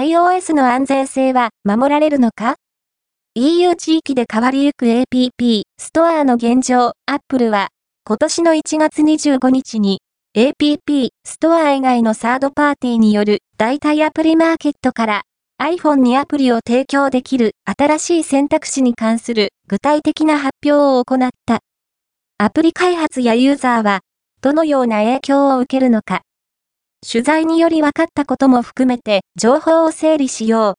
iOS の安全性は守られるのか ?EU 地域で変わりゆく APP ストアの現状、Apple は今年の1月25日に APP ストア以外のサードパーティーによる代替アプリマーケットから iPhone にアプリを提供できる新しい選択肢に関する具体的な発表を行った。アプリ開発やユーザーはどのような影響を受けるのか？取材により分かったことも含めて情報を整理しよう。